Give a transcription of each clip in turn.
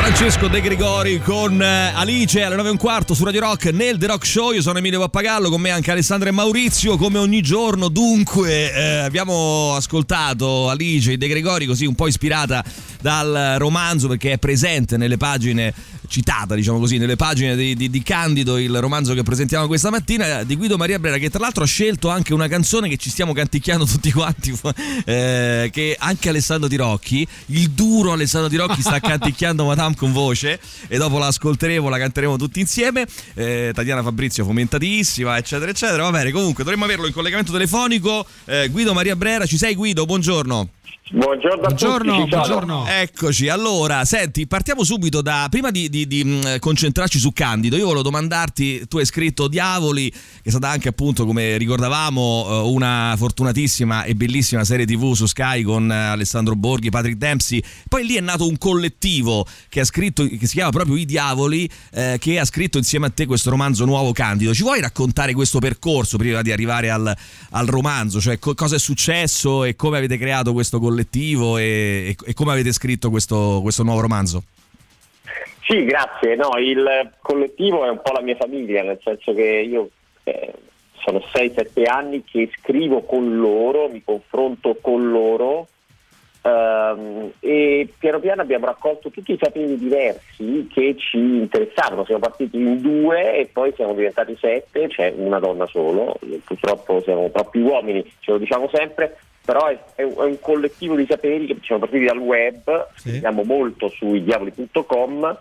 Francesco De Gregori con eh, Alice alle 9 e un quarto su Radio Rock nel The Rock Show. Io sono Emilio Pappagallo, con me anche Alessandra e Maurizio, come ogni giorno. Dunque, eh, abbiamo ascoltato Alice De Gregori così un po' ispirata dal romanzo perché è presente nelle pagine citata, diciamo così, nelle pagine di, di, di, Candido, il romanzo che presentiamo questa mattina, di Guido Maria Brera, che tra l'altro ha scelto anche una canzone che ci stiamo canticchiando tutti quanti, eh, che anche Alessandro Tirocchi, il duro Alessandro Tirocchi sta canticchiando Madame con voce e dopo la ascolteremo, la canteremo tutti insieme. Eh, Tatiana Fabrizio fomentatissima, eccetera, eccetera. Va bene, comunque dovremmo averlo in collegamento telefonico. Eh, Guido Maria Brera, ci sei Guido? Buongiorno. Buongiorno, buongiorno, tutti, buongiorno. Eccoci, allora, senti, partiamo subito da, prima di, di, di, mm, concentrarci su Candido, io volevo domandarti, tu hai scritto Diavoli, che è stata anche appunto, come ricordavamo, eh, una fortunatissima e bellissima serie tv su Sky con eh, Alessandro Borghi, Patrick Dempsey, poi lì è nato un collettivo che, ha scritto, che si chiama proprio I Diavoli, eh, che ha scritto insieme a te questo romanzo nuovo Candido, ci vuoi raccontare questo percorso prima di arrivare al, al romanzo, cioè co- cosa è successo e come avete creato questo collettivo? e, e, e come avete scritto questo, questo nuovo romanzo? Sì, grazie. No, il collettivo è un po' la mia famiglia, nel senso che io eh, sono 6-7 anni che scrivo con loro, mi confronto con loro ehm, e piano piano abbiamo raccolto tutti i saperi diversi che ci interessavano. Siamo partiti in due e poi siamo diventati sette, c'è una donna solo, purtroppo siamo troppi uomini, ce lo diciamo sempre, però è, è, un, collettivo di saperi che siamo partiti dal web, sì. scriviamo molto su idiavoli.com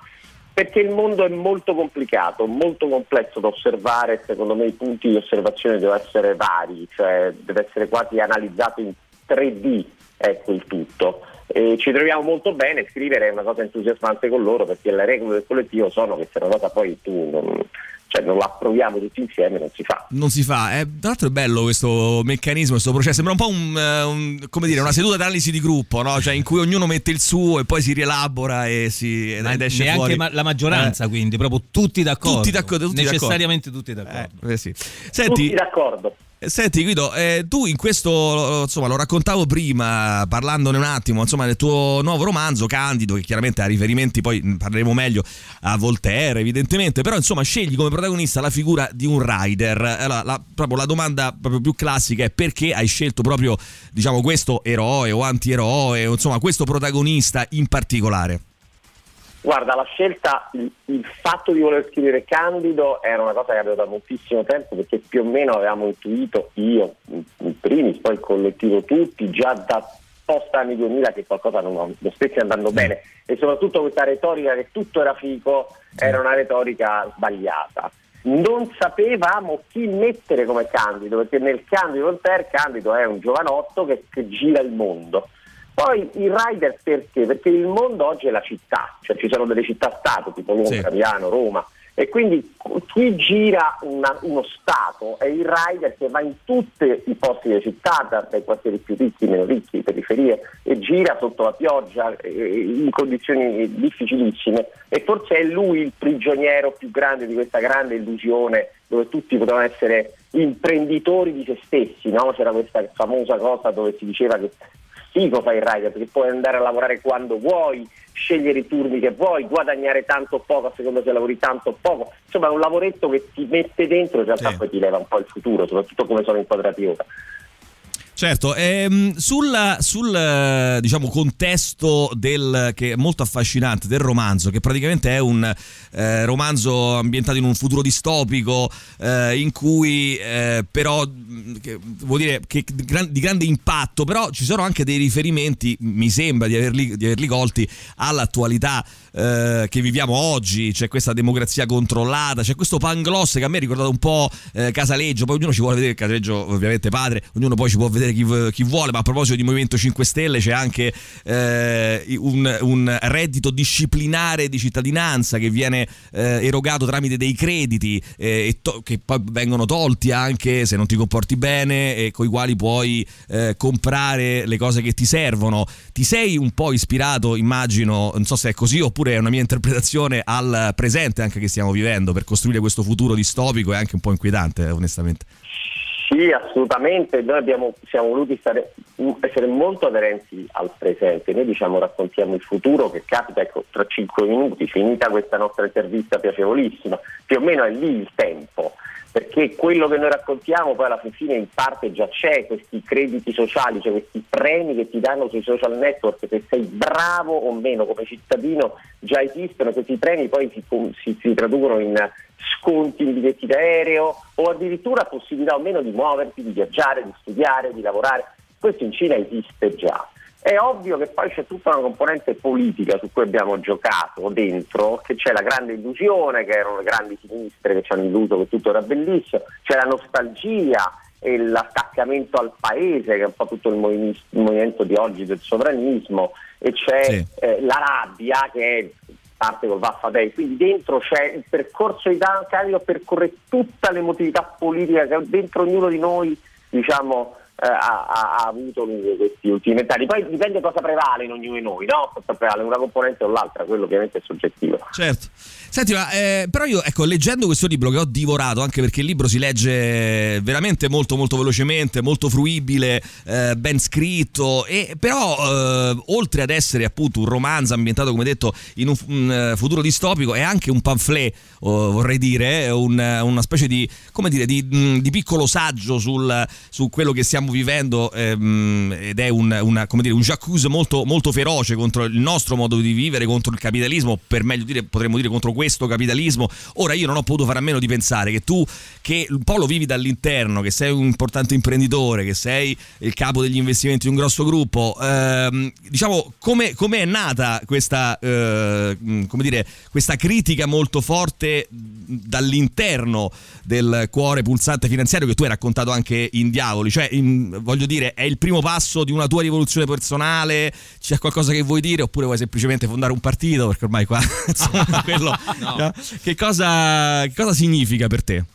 perché il mondo è molto complicato, molto complesso da osservare, secondo me i punti di osservazione devono essere vari, cioè deve essere quasi analizzato in 3D, ecco il tutto. E ci troviamo molto bene, scrivere è una cosa entusiasmante con loro perché le regole del collettivo sono che se una cosa poi tu non, cioè non la approviamo tutti insieme, non si fa. Non si fa, eh, tra l'altro è bello questo meccanismo, questo processo, sembra un po' un, eh, un, come dire, una seduta d'analisi di gruppo, no? cioè in cui ognuno mette il suo e poi si rielabora e si ed, ed esce fuori. Ma la maggioranza, eh. quindi, proprio tutti d'accordo. Tutti d'accordo, tutti necessariamente d'accordo. tutti d'accordo. Eh, eh sì. Senti, tutti d'accordo. Senti Guido, eh, tu in questo, insomma, lo raccontavo prima, parlandone un attimo, insomma, del tuo nuovo romanzo Candido, che chiaramente ha riferimenti, poi parleremo meglio a Voltaire, evidentemente, però insomma, scegli come protagonista la figura di un rider. Allora, la, proprio la domanda proprio più classica è perché hai scelto proprio, diciamo, questo eroe o antieroe, insomma, questo protagonista in particolare? Guarda, la scelta, il, il, fatto di voler scrivere Candido era una cosa che avevo da moltissimo tempo perché più o meno avevamo intuito io, in primis, poi il collettivo tutti, già da post anni 2000 che qualcosa non, non stesse andando bene. E soprattutto questa retorica che tutto era fico era una retorica sbagliata. Non sapevamo chi mettere come Candido perché nel Candido Voltaire Candido è un giovanotto che, che gira il mondo poi i rider perché? Perché il mondo oggi è la città, cioè ci sono delle città-stato tipo Londra, sì. Milano, Roma e quindi qui gira una, uno Stato è il rider che va in tutti i posti della città, dai quartieri più ricchi, meno ricchi, periferie e gira sotto la pioggia in condizioni difficilissime e forse è lui il prigioniero più grande di questa grande illusione dove tutti potevano essere imprenditori di se stessi, no? c'era questa famosa cosa dove si diceva che figo fai il rider perché puoi andare a lavorare quando vuoi, scegliere i turni che vuoi, guadagnare tanto o poco a seconda se lavori tanto o poco. Insomma è un lavoretto che ti mette dentro e in realtà sì. poi ti leva un po' il futuro, soprattutto come sono inquadrati ora. Certo, ehm, sul, sul diciamo, contesto del, che è molto affascinante del romanzo, che praticamente è un eh, romanzo ambientato in un futuro distopico, eh, in cui eh, però che, vuol dire che di grande impatto, però ci sono anche dei riferimenti, mi sembra di averli, di averli colti, all'attualità eh, che viviamo oggi, c'è questa democrazia controllata, c'è questo pangloss che a me ha ricordato un po' eh, Casaleggio, poi ognuno ci vuole vedere, Casaleggio ovviamente padre, ognuno poi ci può vedere chi, chi vuole, ma a proposito di Movimento 5 Stelle c'è anche eh, un, un, reddito disciplinare di cittadinanza che viene eh, erogato tramite dei crediti eh, to- che poi vengono tolti anche se non ti comporti bene e con i quali puoi eh, comprare le cose che ti servono. Ti sei un po' ispirato, immagino, non so se è così oppure è una mia interpretazione al presente anche che stiamo vivendo per costruire questo futuro distopico e anche un po' inquietante, onestamente. Sì, assolutamente. Noi abbiamo, siamo voluti stare, essere molto aderenti al presente. Noi diciamo raccontiamo il futuro che capita ecco, tra cinque minuti, finita questa nostra intervista piacevolissima. Più o meno è lì il tempo perché quello che noi raccontiamo poi alla fine in parte già c'è, questi crediti sociali, cioè questi premi che ti danno sui social network, se sei bravo o meno come cittadino già esistono, questi premi poi si, si, si traducono in sconti in biglietti d'aereo o addirittura possibilità o meno di muoverti, di viaggiare, di studiare, di lavorare. Questo in Cina esiste già. È ovvio che poi c'è tutta una componente politica su cui abbiamo giocato dentro, che c'è la grande illusione, che erano le grandi sinistre che ci hanno illuso che tutto era bellissimo, c'è la nostalgia e l'attaccamento al paese, che è un po' tutto il, movimento di oggi del sovranismo, e c'è sì. eh, la rabbia che è parte col Vaffa Day, quindi dentro c'è il percorso di Dan Candido percorre tutta l'emotività politica che dentro ognuno di noi diciamo ha, ha, avuto lungo questi ultimi vent'anni. Poi dipende cosa prevale in ognuno di noi, no? Cosa prevale una componente o l'altra, quello ovviamente è soggettivo. Certo. Senti, ma eh, però io, ecco, leggendo questo libro che ho divorato, anche perché il libro si legge veramente molto molto velocemente, molto fruibile, eh, ben scritto, e però eh, oltre ad essere appunto un romanzo ambientato, come detto, in un, un eh, futuro distopico, è anche un pamphlet, oh, vorrei dire, un, una specie di, come dire, di, di piccolo saggio sul, su quello che stiamo vivendo ehm, ed è un, una, dire, un jacuzzi molto, molto feroce contro il nostro modo di vivere, contro il capitalismo, per meglio dire, potremmo dire contro questo capitalismo. Ora io non ho potuto fare a meno di pensare che tu, che un po' lo vivi dall'interno, che sei un importante imprenditore, che sei il capo degli investimenti di un grosso gruppo, ehm, diciamo come, come, è nata questa, eh, dire, questa critica molto forte dall'interno del cuore pulsante finanziario che tu hai raccontato anche in Diavoli, cioè in, voglio dire è il primo passo di una tua rivoluzione personale, c'è qualcosa che vuoi dire oppure vuoi semplicemente fondare un partito perché ormai qua insomma, quello no. Che, cosa, che cosa significa per te?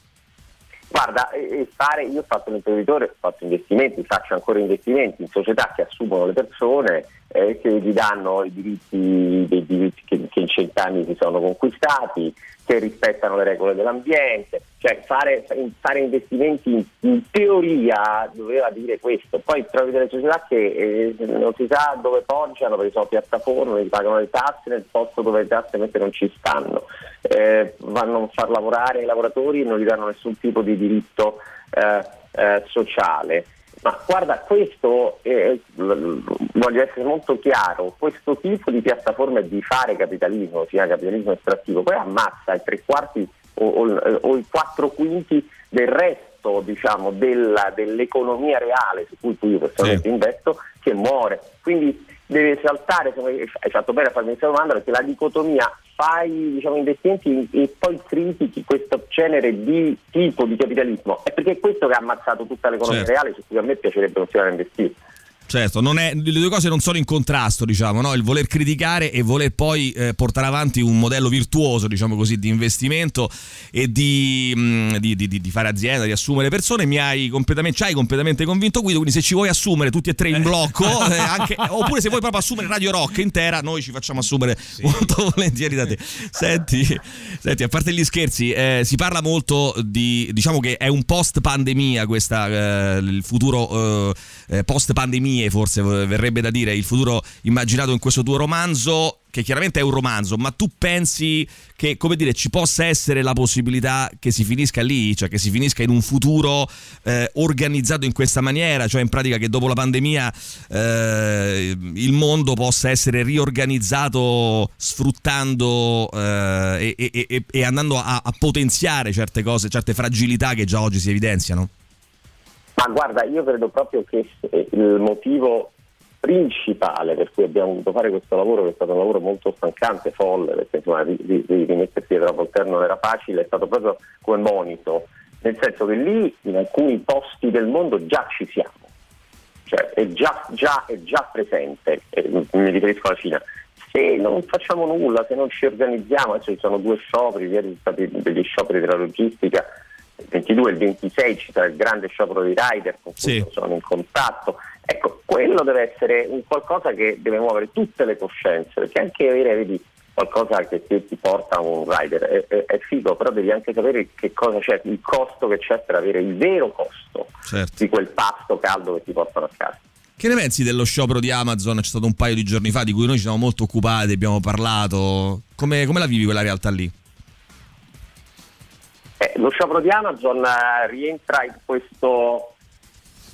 Guarda, fare, io ho fatto l'imprenditore, ho fatto investimenti, faccio ancora investimenti in società che assumono le persone, eh, che gli danno i diritti, dei diritti che, che in cent'anni si sono conquistati, che rispettano le regole dell'ambiente, cioè fare, fare investimenti in, in, teoria doveva dire questo, poi trovi delle società che eh, non si sa dove poggiano perché sono piattaforme, pagano le tasse nel posto dove le tasse non ci stanno, eh, vanno a far lavorare i lavoratori e non gli danno nessun tipo di diritto eh, eh sociale. Ma guarda, questo, eh, voglio essere molto chiaro, questo tipo di piattaforma di fare capitalismo, sia capitalismo estrattivo, poi ammazza i tre quarti o, o, o i quattro quinti del resto diciamo, della, dell'economia reale su cui io personalmente sì. investo che muore. Quindi deve saltare, hai fatto bene a farmi questa domanda perché la dicotomia fai diciamo, investimenti e poi critichi questo genere di tipo di capitalismo è perché è questo che ha ammazzato tutta l'economia certo. reale su cui a me piacerebbe continuare a investire. Certo, è, le due cose non sono in contrasto, diciamo, no? il voler criticare e voler poi eh, portare avanti un modello virtuoso, diciamo così, di investimento e di, mh, mm, di, di, di, fare azienda, di assumere persone, mi hai completamente, ci hai completamente convinto Guido, quindi se ci vuoi assumere tutti e tre in blocco, eh, anche, oppure se vuoi proprio assumere Radio Rock intera, noi ci facciamo assumere sì. molto volentieri da te. Senti, senti a parte gli scherzi, eh, si parla molto di, diciamo che è un post pandemia questa, eh, il futuro eh, post pandemia mie, forse verrebbe da dire, il futuro immaginato in questo tuo romanzo che chiaramente è un romanzo, ma tu pensi che, come dire, ci possa essere la possibilità che si finisca lì, cioè che si finisca in un futuro eh, organizzato in questa maniera, cioè in pratica che dopo la pandemia eh, il mondo possa essere riorganizzato sfruttando eh, e, e, e, andando a, a potenziare certe cose, certe fragilità che già oggi si evidenziano? Ma guarda, io credo proprio che il motivo principale per cui abbiamo voluto fare questo lavoro, che è stato un lavoro molto stancante, folle, perché insomma rimettersi dietro la Voltaire non era facile, è stato proprio come monito, nel senso che lì in alcuni posti del mondo già ci siamo, cioè è già, già, è già presente, mi riferisco alla Cina. Se non facciamo nulla, se non ci organizziamo, adesso ci sono due scioperi, ieri sono stati degli scioperi della logistica, il 22 e il 26 ci sarà il grande sciopero dei rider con cui sì. sono in contatto. Ecco, quello deve essere un qualcosa che deve muovere tutte le coscienze, perché anche avere, vedi, qualcosa che ti, ti porta a un rider. È, è, è, figo, però devi anche sapere che cosa c'è, il costo che c'è per avere il vero costo certo. di quel pasto caldo che ti portano a casa. Che ne pensi dello sciopero di Amazon? C'è stato un paio di giorni fa di cui noi ci siamo molto occupati, abbiamo parlato. Come, come la vivi quella realtà lì? Eh, lo sciopero di Amazon eh, rientra in questo,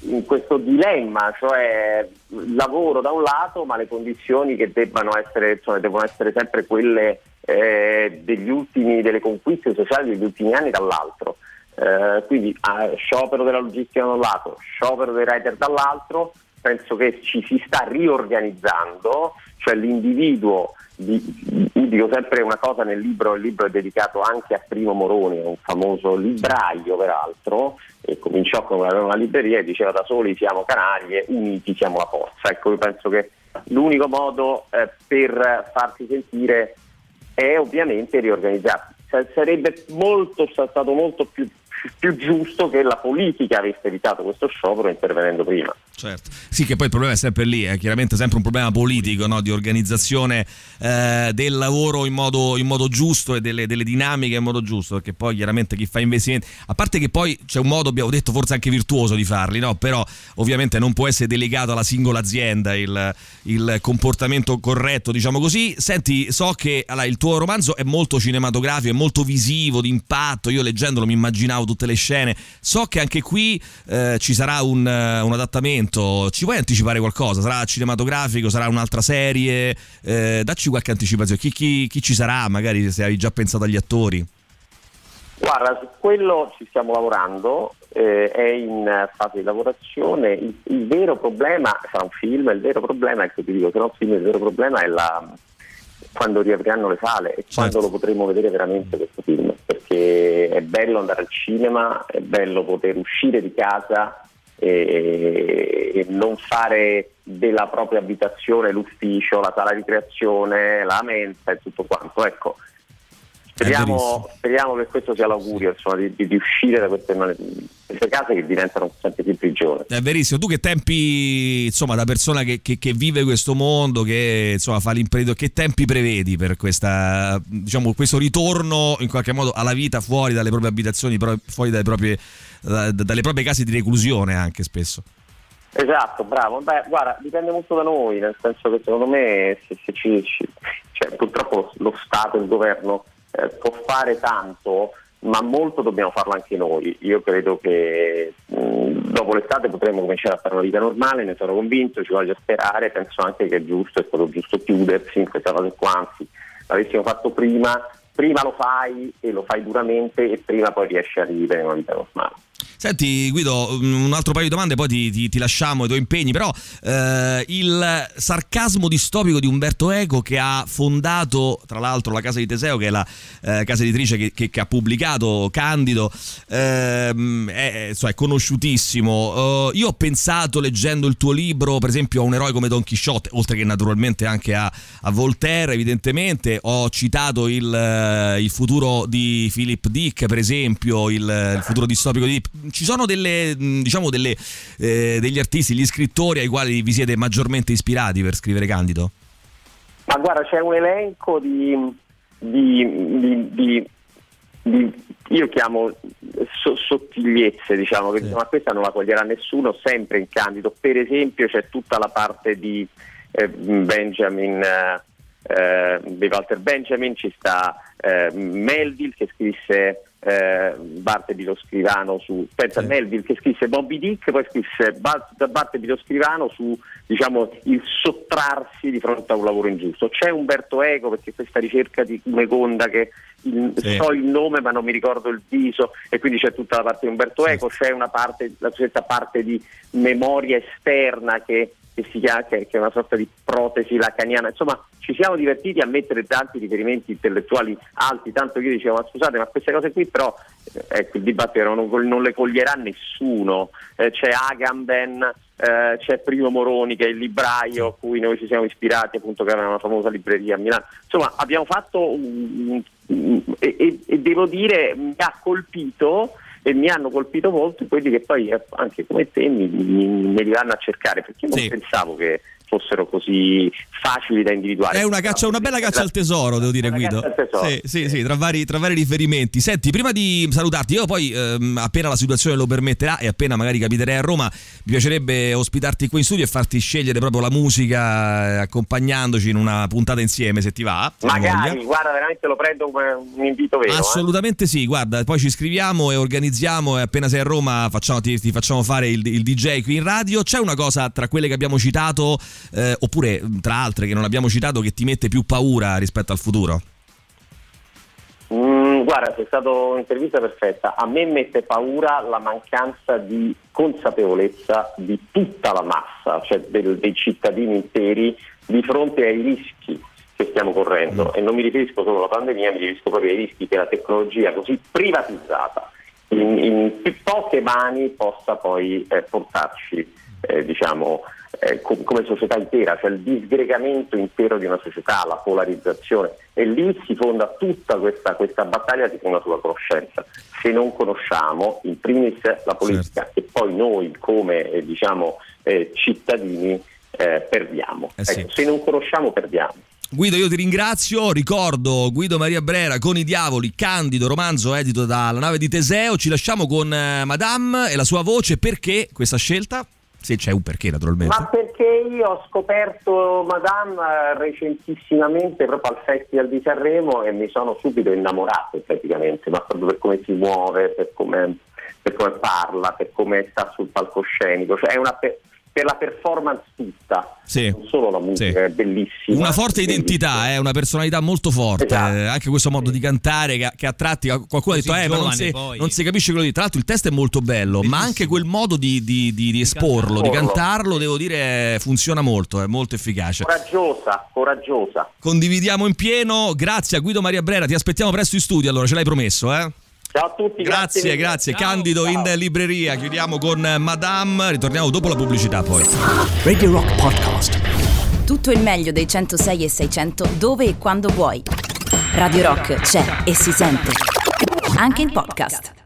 in questo dilemma, cioè lavoro da un lato, ma le condizioni che debbano essere, insomma, devono essere sempre quelle eh, ultimi, delle conquiste sociali degli ultimi anni dall'altro. Eh, quindi eh, sciopero della logistica da un lato, sciopero dei rider dall'altro, penso che ci si sta riorganizzando, cioè l'individuo, di, dico sempre una cosa nel libro, il libro è dedicato anche a Primo Moroni, un famoso libraio peraltro, e cominciò con una libreria e diceva da soli siamo canaglie, uniti siamo la forza. Ecco, io penso che l'unico modo eh, per farsi sentire è ovviamente riorganizzarsi. Sarebbe molto, stato molto più più giusto che la politica avesse evitato questo sciopero intervenendo prima. Certo, sì che poi il problema è sempre lì, è chiaramente sempre un problema politico, no? di organizzazione eh, del lavoro in modo, in modo giusto e delle, delle, dinamiche in modo giusto, perché poi chiaramente chi fa investimenti, a parte che poi c'è un modo, abbiamo detto, forse anche virtuoso di farli, no? però ovviamente non può essere delegato alla singola azienda il, il comportamento corretto, diciamo così. Senti, so che allora, il tuo romanzo è molto cinematografico, è molto visivo, d'impatto, io leggendolo mi immaginavo tutte le scene. So che anche qui eh, ci sarà un, eh, un, adattamento. Ci vuoi anticipare qualcosa? Sarà cinematografico? Sarà un'altra serie? Eh, dacci qualche anticipazione. Chi, chi, chi ci sarà? Magari se hai già pensato agli attori. Guarda, su quello ci stiamo lavorando, eh, è in fase di lavorazione. Il, il, vero problema, sarà un film, il vero problema è che ti dico, se non film, il vero problema è la, quando riapriranno le sale e certo. quando lo potremo vedere veramente questo film, perché è bello andare al cinema, è bello poter uscire di casa e, e non fare della propria abitazione l'ufficio, la sala di creazione, la mensa e tutto quanto. Ecco, Speriamo, speriamo, che questo sia l'augurio insomma, di, di, uscire da queste, queste, case che diventano sempre più prigioni. È verissimo, tu che tempi, insomma, da persona che, che, che vive questo mondo, che insomma, fa l'imprenditore, che tempi prevedi per questa, diciamo, questo ritorno in qualche modo alla vita fuori dalle proprie abitazioni, fuori dalle proprie, dalle proprie case di reclusione anche spesso? Esatto, bravo. Beh, guarda, dipende molto da noi, nel senso che secondo me se, se ci, ci, cioè, purtroppo lo Stato, il governo eh, può fare tanto, ma molto dobbiamo farlo anche noi. Io credo che mh, dopo l'estate potremo cominciare a fare una vita normale, ne sono convinto, ci voglio sperare, penso anche che è giusto, è stato giusto chiudersi in questa fase qua, anzi l'avessimo fatto prima, prima lo fai e lo fai duramente e prima poi riesci a vivere una vita normale. Senti Guido, un altro paio di domande, poi ti, ti, ti lasciamo i tuoi impegni, però eh, il sarcasmo distopico di Umberto Eco che ha fondato tra l'altro la casa di Teseo, che è la eh, casa editrice che, che, che, ha pubblicato Candido, ehm, è, insomma, conosciutissimo. Uh, io ho pensato leggendo il tuo libro, per esempio, a un eroe come Don Chisciotte, oltre che naturalmente anche a, a Voltaire, evidentemente. Ho citato il, eh, il, futuro di Philip Dick, per esempio, il, il futuro distopico di ci sono delle, diciamo delle, eh, degli artisti, gli scrittori ai quali vi siete maggiormente ispirati per scrivere Candido? Ma guarda, c'è un elenco di, di, di, di io chiamo so, sottigliezze, diciamo, sì. ma questa non la coglierà nessuno, sempre in Candido. Per esempio c'è tutta la parte di eh, Benjamin, eh, di Walter Benjamin, ci sta eh, Melville che scrisse eh, Bartebi lo scrivano su pensa sì. Melville che scrisse Bobby Dick poi scrisse Bartebi lo scrivano su diciamo, il sottrarsi di fronte a un lavoro ingiusto c'è Umberto Eco perché questa ricerca di Meconda che il, sì. so il nome ma non mi ricordo il viso e quindi c'è tutta la parte di Umberto Eco c'è una parte la cosiddetta parte di memoria esterna che che, chiama, che, è una sorta di protesi lacaniana. Insomma, ci siamo divertiti a mettere tanti riferimenti intellettuali alti, tanto che io dicevo, ma scusate, ma queste cose qui però, eh, ecco, il dibattito non, non, le coglierà nessuno. Eh, c'è Agamben, eh, c'è Primo Moroni che è il libraio a cui noi ci siamo ispirati, appunto, che aveva una famosa libreria a Milano. Insomma, abbiamo fatto, un, un, e, e, e devo dire, mi ha colpito e mi hanno colpito molto quelli che poi eh, anche come te mi, mi, mi vanno a cercare perché non sì. pensavo che fossero così facili da individuare. È una, caccia, una bella caccia al tesoro, devo dire, Una Guido. Sì, sì, sì, tra vari, tra vari riferimenti. Senti, prima di salutarti, io poi, ehm, appena la situazione lo permetterà e appena magari capiterei a Roma, mi piacerebbe ospitarti qui in studio e farti scegliere proprio la musica, eh, accompagnandoci in una puntata insieme, se ti va. se Magari, guarda, veramente lo prendo come un invito vero. eh. Assolutamente sì, guarda, poi ci scriviamo e organizziamo e appena sei a Roma facciamo- ti, ti facciamo fare il, il DJ qui in radio. C'è una cosa tra quelle che abbiamo citato, eh, oppure tra altre che non abbiamo citato, che ti mette più paura rispetto al futuro? Mm, guarda, sei stato un'intervista perfetta. A me mette paura la mancanza di consapevolezza di tutta la massa, cioè del- dei cittadini interi, di fronte ai rischi che stiamo correndo. E non mi riferisco solo alla pandemia, mi riferisco proprio ai rischi che la tecnologia così privatizzata in, in più poche mani possa poi eh, portarci, eh, diciamo, eh, com- come società intera, cioè il disgregamento intero di una società, la polarizzazione. E lì si fonda tutta questa, questa battaglia, si fonda sulla conoscenza. Se non conosciamo, in primis la politica Certo. e poi noi come eh, diciamo, eh, cittadini eh, perdiamo. Sì. Ecco, se non conosciamo perdiamo. Guido, io ti ringrazio. Ricordo Guido Maria Brera con i diavoli, Candido, romanzo edito dalla nave di Teseo. Ci lasciamo con eh, Madame e la sua voce. Perché questa scelta? Se c'è un perché, naturalmente. Ma perché io ho scoperto Madame eh, recentissimamente proprio al Festival di Sanremo e mi sono subito innamorato praticamente, ma proprio per come si muove, per come, per come parla, per come sta sul palcoscenico, cioè è una pe- per la performance tutta, Sì. non solo la musica, Sì. è bellissima. Una forte bellissima. identità, eh, una personalità molto forte, Esatto. eh, anche questo modo di cantare che, che a tratti qualcuno ha detto Così eh, ma non si, poi." non si capisce quello di tra l'altro il testo è molto bello, ma Bellissimo. anche quel modo di, di- di- di esporlo, di cantarlo. cantarlo, devo dire funziona molto, è molto efficace. Coraggiosa, coraggiosa. Condividiamo in pieno, grazie a Guido Maria Brera, ti aspettiamo presto in studio allora, ce l'hai promesso, eh? Ciao a tutti, Grazie, grazie. Ciao, Candido ciao. in libreria, chiudiamo con Madame, ritorniamo dopo la pubblicità poi. Radio Rock Podcast. Tutto il meglio dei 106 e 600 dove e quando vuoi. Radio Rock c'è e si sente. Anche in podcast.